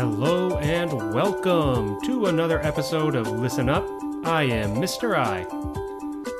Hello and welcome to another episode of Listen Up. I am Mr. I.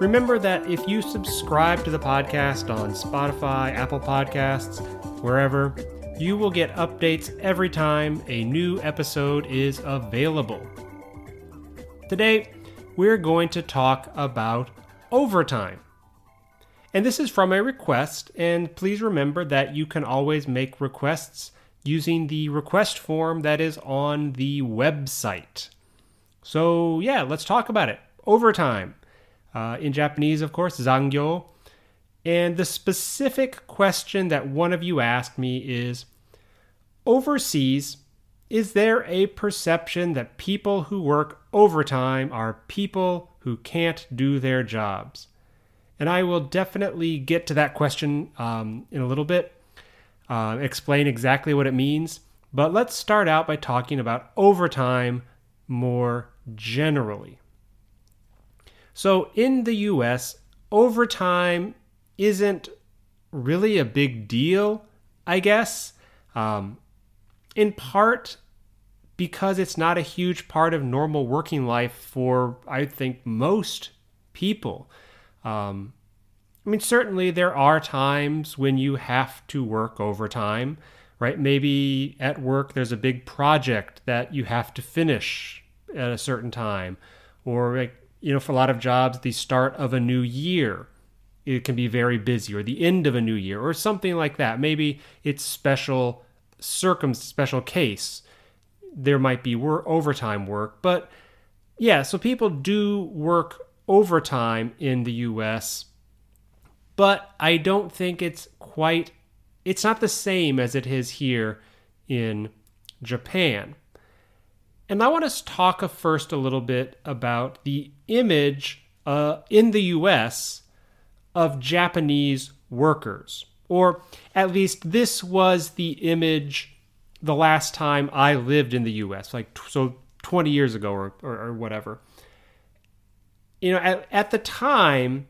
Remember that if you subscribe to the podcast on Spotify, Apple Podcasts, wherever, you will get updates every time a new episode is available. Today, we're going to talk about overtime. And this is from a request, and please remember that you can always make requests using the request form that is on the website. So, yeah, let's talk about it. Overtime. Uh, in Japanese, of course, zangyo. And the specific question that one of you asked me is Overseas, is there a perception that people who work overtime are people who can't do their jobs? And I will definitely get to that question um, in a little bit, uh, explain exactly what it means. But let's start out by talking about overtime more generally. So in the US, overtime isn't really a big deal, I guess. Um, in part because it's not a huge part of normal working life for, I think, most people. Um, I mean, certainly there are times when you have to work overtime, right? Maybe at work there's a big project that you have to finish at a certain time, or like, you know, for a lot of jobs, the start of a new year it can be very busy, or the end of a new year, or something like that. Maybe it's special circum special case. There might be work, overtime work, but yeah, so people do work overtime in the US, but I don't think it's quite it's not the same as it is here in Japan. And I want us to talk first a little bit about the image uh, in the US of Japanese workers. Or at least this was the image the last time I lived in the US, like so 20 years ago or, or, or whatever you know, at, at the time,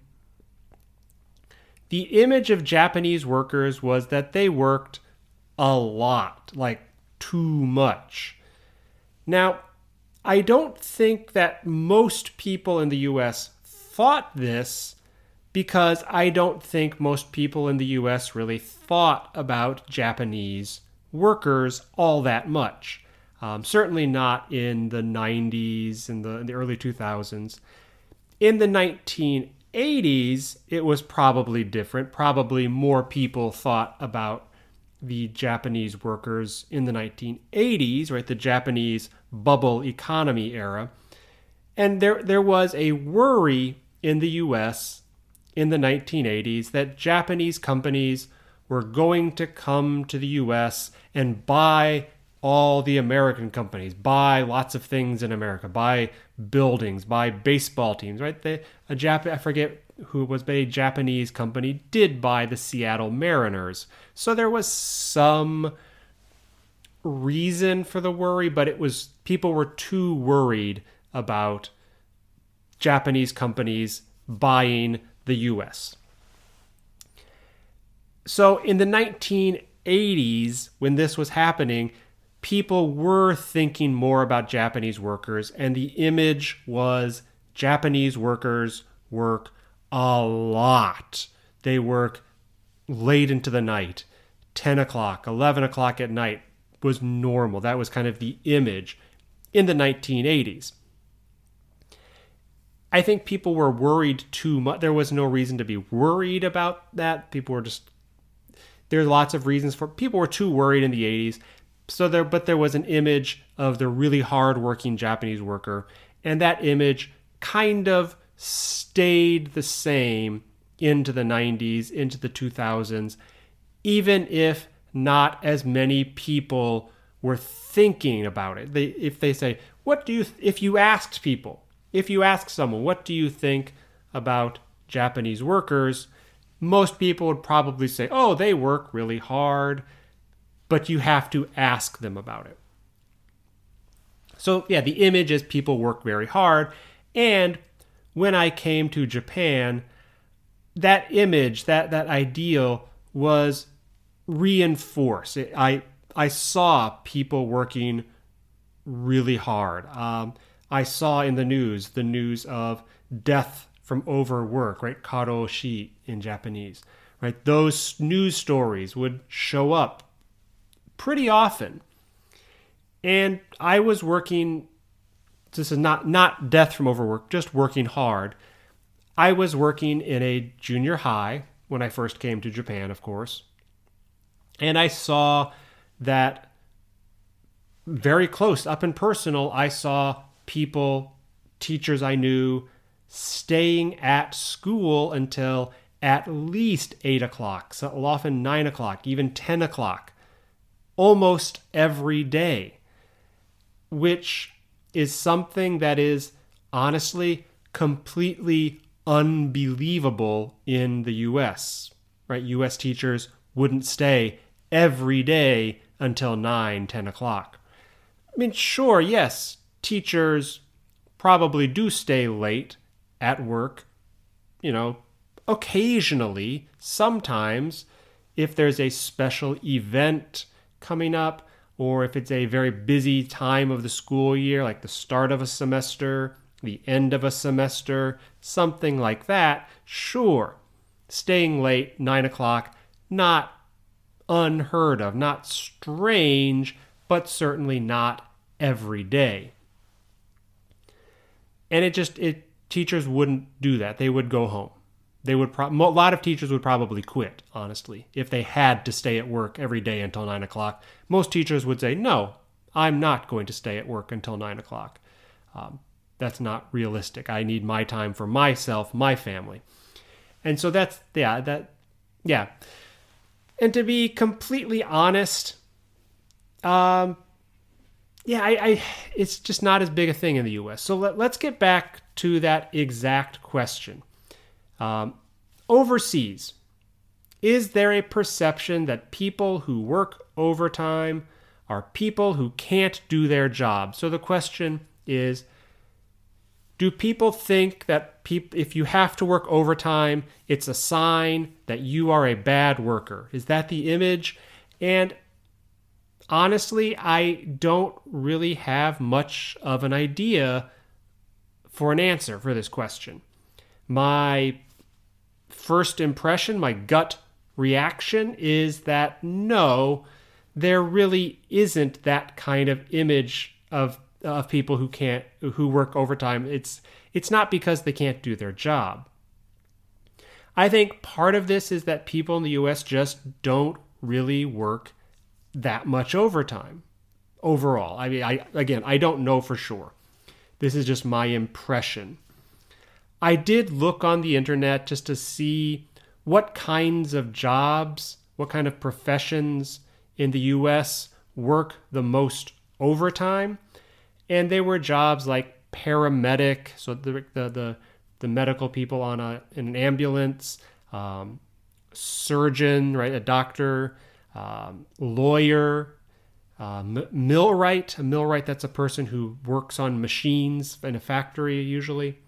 the image of Japanese workers was that they worked a lot, like too much. Now, I don't think that most people in the US thought this because I don't think most people in the US really thought about Japanese workers all that much. Um, certainly not in the 90s and the, the early 2000s. In the 1980s, it was probably different. Probably more people thought about the Japanese workers in the 1980s, right? The Japanese bubble economy era. And there, there was a worry in the US in the 1980s that Japanese companies were going to come to the US and buy all the American companies, buy lots of things in America, buy buildings, buy baseball teams, right? A Jap- I forget who was, but a Japanese company did buy the Seattle Mariners. So there was some reason for the worry, but it was people were too worried about Japanese companies buying the US. So in the 1980s, when this was happening, people were thinking more about Japanese workers, and the image was Japanese workers work a lot. They work late into the night, 10 o'clock, 11 o'clock at night was normal. That was kind of the image in the 1980s. I think people were worried too much. There was no reason to be worried about that. People were just, there's lots of reasons for, people were too worried in the 80s so there but there was an image of the really hardworking Japanese worker and that image kind of stayed the same into the 90s into the 2000s even if not as many people were thinking about it. They if they say what do you if you asked people if you ask someone what do you think about Japanese workers? Most people would probably say oh they work really hard but you have to ask them about it. So, yeah, the image is people work very hard. And when I came to Japan, that image, that, that ideal was reinforced. It, I, I saw people working really hard. Um, I saw in the news the news of death from overwork, right? Karoshi in Japanese, right? Those news stories would show up pretty often. And I was working this is not not death from overwork, just working hard. I was working in a junior high when I first came to Japan, of course. And I saw that very close, up and personal, I saw people, teachers I knew, staying at school until at least 8 o'clock, so often 9 o'clock, even 10 o'clock, almost every day, which is something that is honestly completely unbelievable in the US. Right? US teachers wouldn't stay every day until 9, 10 o'clock. I mean, sure, yes, teachers probably do stay late at work, you know, occasionally, sometimes, if there's a special event coming up, or if it's a very busy time of the school year, like the start of a semester, the end of a semester, something like that, sure, staying late, 9 o'clock, not unheard of, not strange, but certainly not every day. And it just it teachers wouldn't do that. They would go home. They would pro- a lot of teachers would probably quit, honestly, if they had to stay at work every day until nine o'clock. Most teachers would say, "No, I'm not going to stay at work until nine o'clock. Um, that's not realistic. I need my time for myself, my family." And so that's yeah that yeah. And to be completely honest, um, yeah, I, I, it's just not as big a thing in the U.S. So let, us get back to that exact question. Um, overseas, is there a perception that people who work overtime are people who can't do their job? So the question is, do people think that if you have to work overtime, it's a sign that you are a bad worker? Is that the image? And honestly, I don't really have much of an idea for an answer for this question. My first impression, my gut reaction is that no, there really isn't that kind of image of of people who can't who work overtime. It's it's not because they can't do their job. I think part of this is that people in the US just don't really work that much overtime overall. I mean, I again, I don't know for sure. This is just my impression. I did look on the internet just to see what kinds of jobs, what kind of professions in the US work the most overtime. And they were jobs like paramedic, so the the the, the medical people on a in an ambulance, um, surgeon, right, a doctor, um, lawyer, uh, millwright. A millwright, that's a person who works on machines in a factory, usually.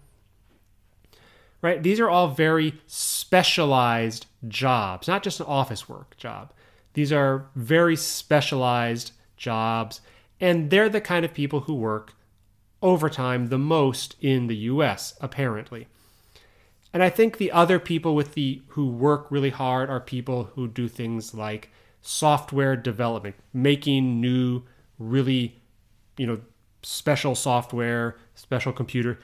Right? These are all very specialized jobs, not just an office work job. These are very specialized jobs, and they're the kind of people who work overtime the most in the US, apparently. And I think the other people with the who work really hard are people who do things like software development, making new, really, you know, special software, special computer.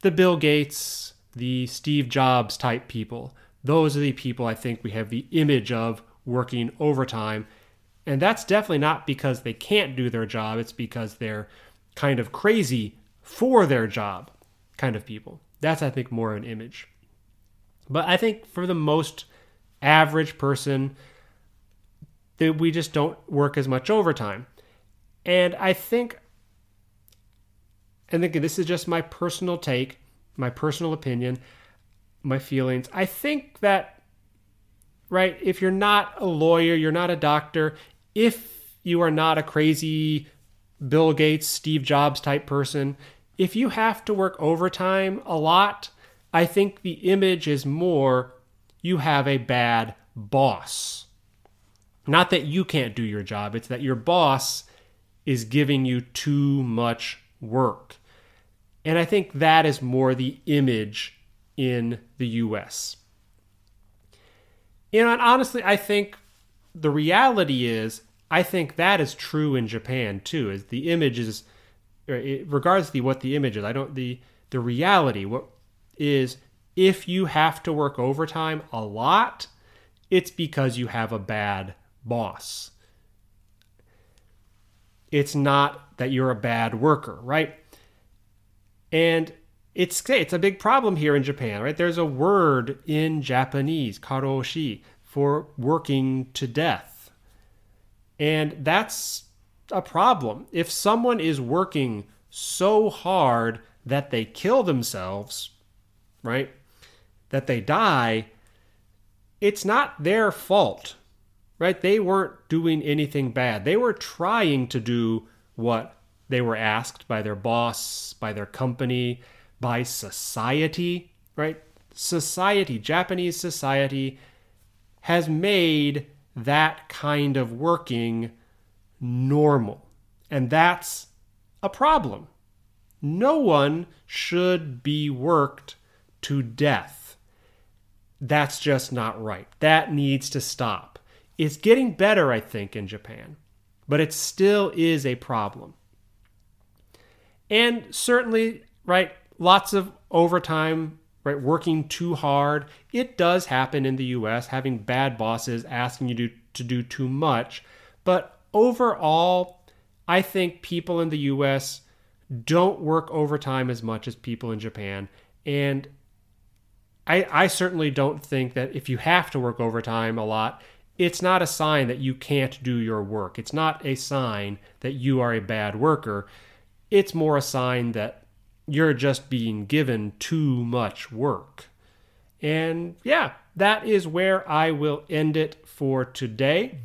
The Bill Gates, the Steve Jobs type people, those are the people I think we have the image of working overtime. And that's definitely not because they can't do their job, it's because they're kind of crazy for their job kind of people. That's, I think, more an image. But I think for the most average person, that we just don't work as much overtime. And I think, and again, this is just my personal take, my personal opinion, my feelings. I think that, right, if you're not a lawyer, you're not a doctor, if you are not a crazy Bill Gates, Steve Jobs type person, if you have to work overtime a lot, I think the image is more you have a bad boss Not that you can't do your job, it's that your boss is giving you too much work. And I think that is more the image in the US. You know, and honestly, I think the reality is, I think that is true in Japan too. Is the image is, regardless of what the image is, I don't the the reality what is if you have to work overtime a lot, it's because you have a bad boss. It's not that you're a bad worker, right? And it's it's a big problem here in Japan, right? There's a word in Japanese, karoshi, for working to death. And that's a problem. If someone is working so hard that they kill themselves, right? That they die, it's not their fault, right? They weren't doing anything bad. They were trying to do what they were asked by their boss, by their company, by society, right? Society, Japanese society, has made that kind of working normal. And that's a problem. No one should be worked to death. That's just not right. That needs to stop. It's getting better, I think, in Japan, but it still is a problem. And certainly, right, lots of overtime, right, working too hard. It does happen in the US, having bad bosses asking you to, to do too much. But overall, I think people in the US don't work overtime as much as people in Japan. And I, I certainly don't think that if you have to work overtime a lot, it's not a sign that you can't do your work. It's not a sign that you are a bad worker. It's more a sign that you're just being given too much work. And yeah, that is where I will end it for today.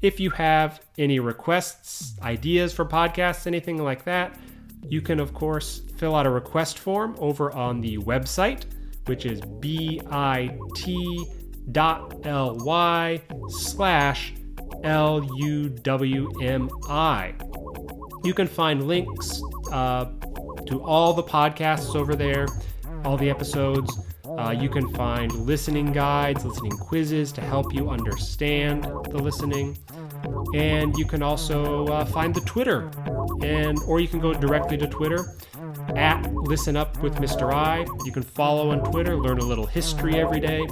If you have any requests, ideas for podcasts, anything like that, you can, of course, fill out a request form over on the website, which is bit.ly slash L-U-W-M-I. You can find links uh, to all the podcasts over there, all the episodes. Uh, you can find listening guides, listening quizzes to help you understand the listening, and you can also uh, find the Twitter, and or you can go directly to Twitter at Listen Up with Mr. I. You can follow on Twitter, learn a little history every day.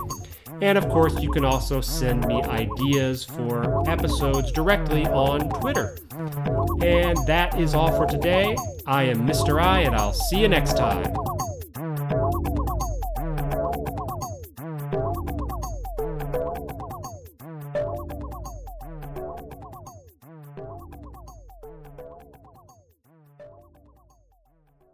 And of course, you can also send me ideas for episodes directly on Twitter. And that is all for today. I am Mr. I, and I'll see you next time.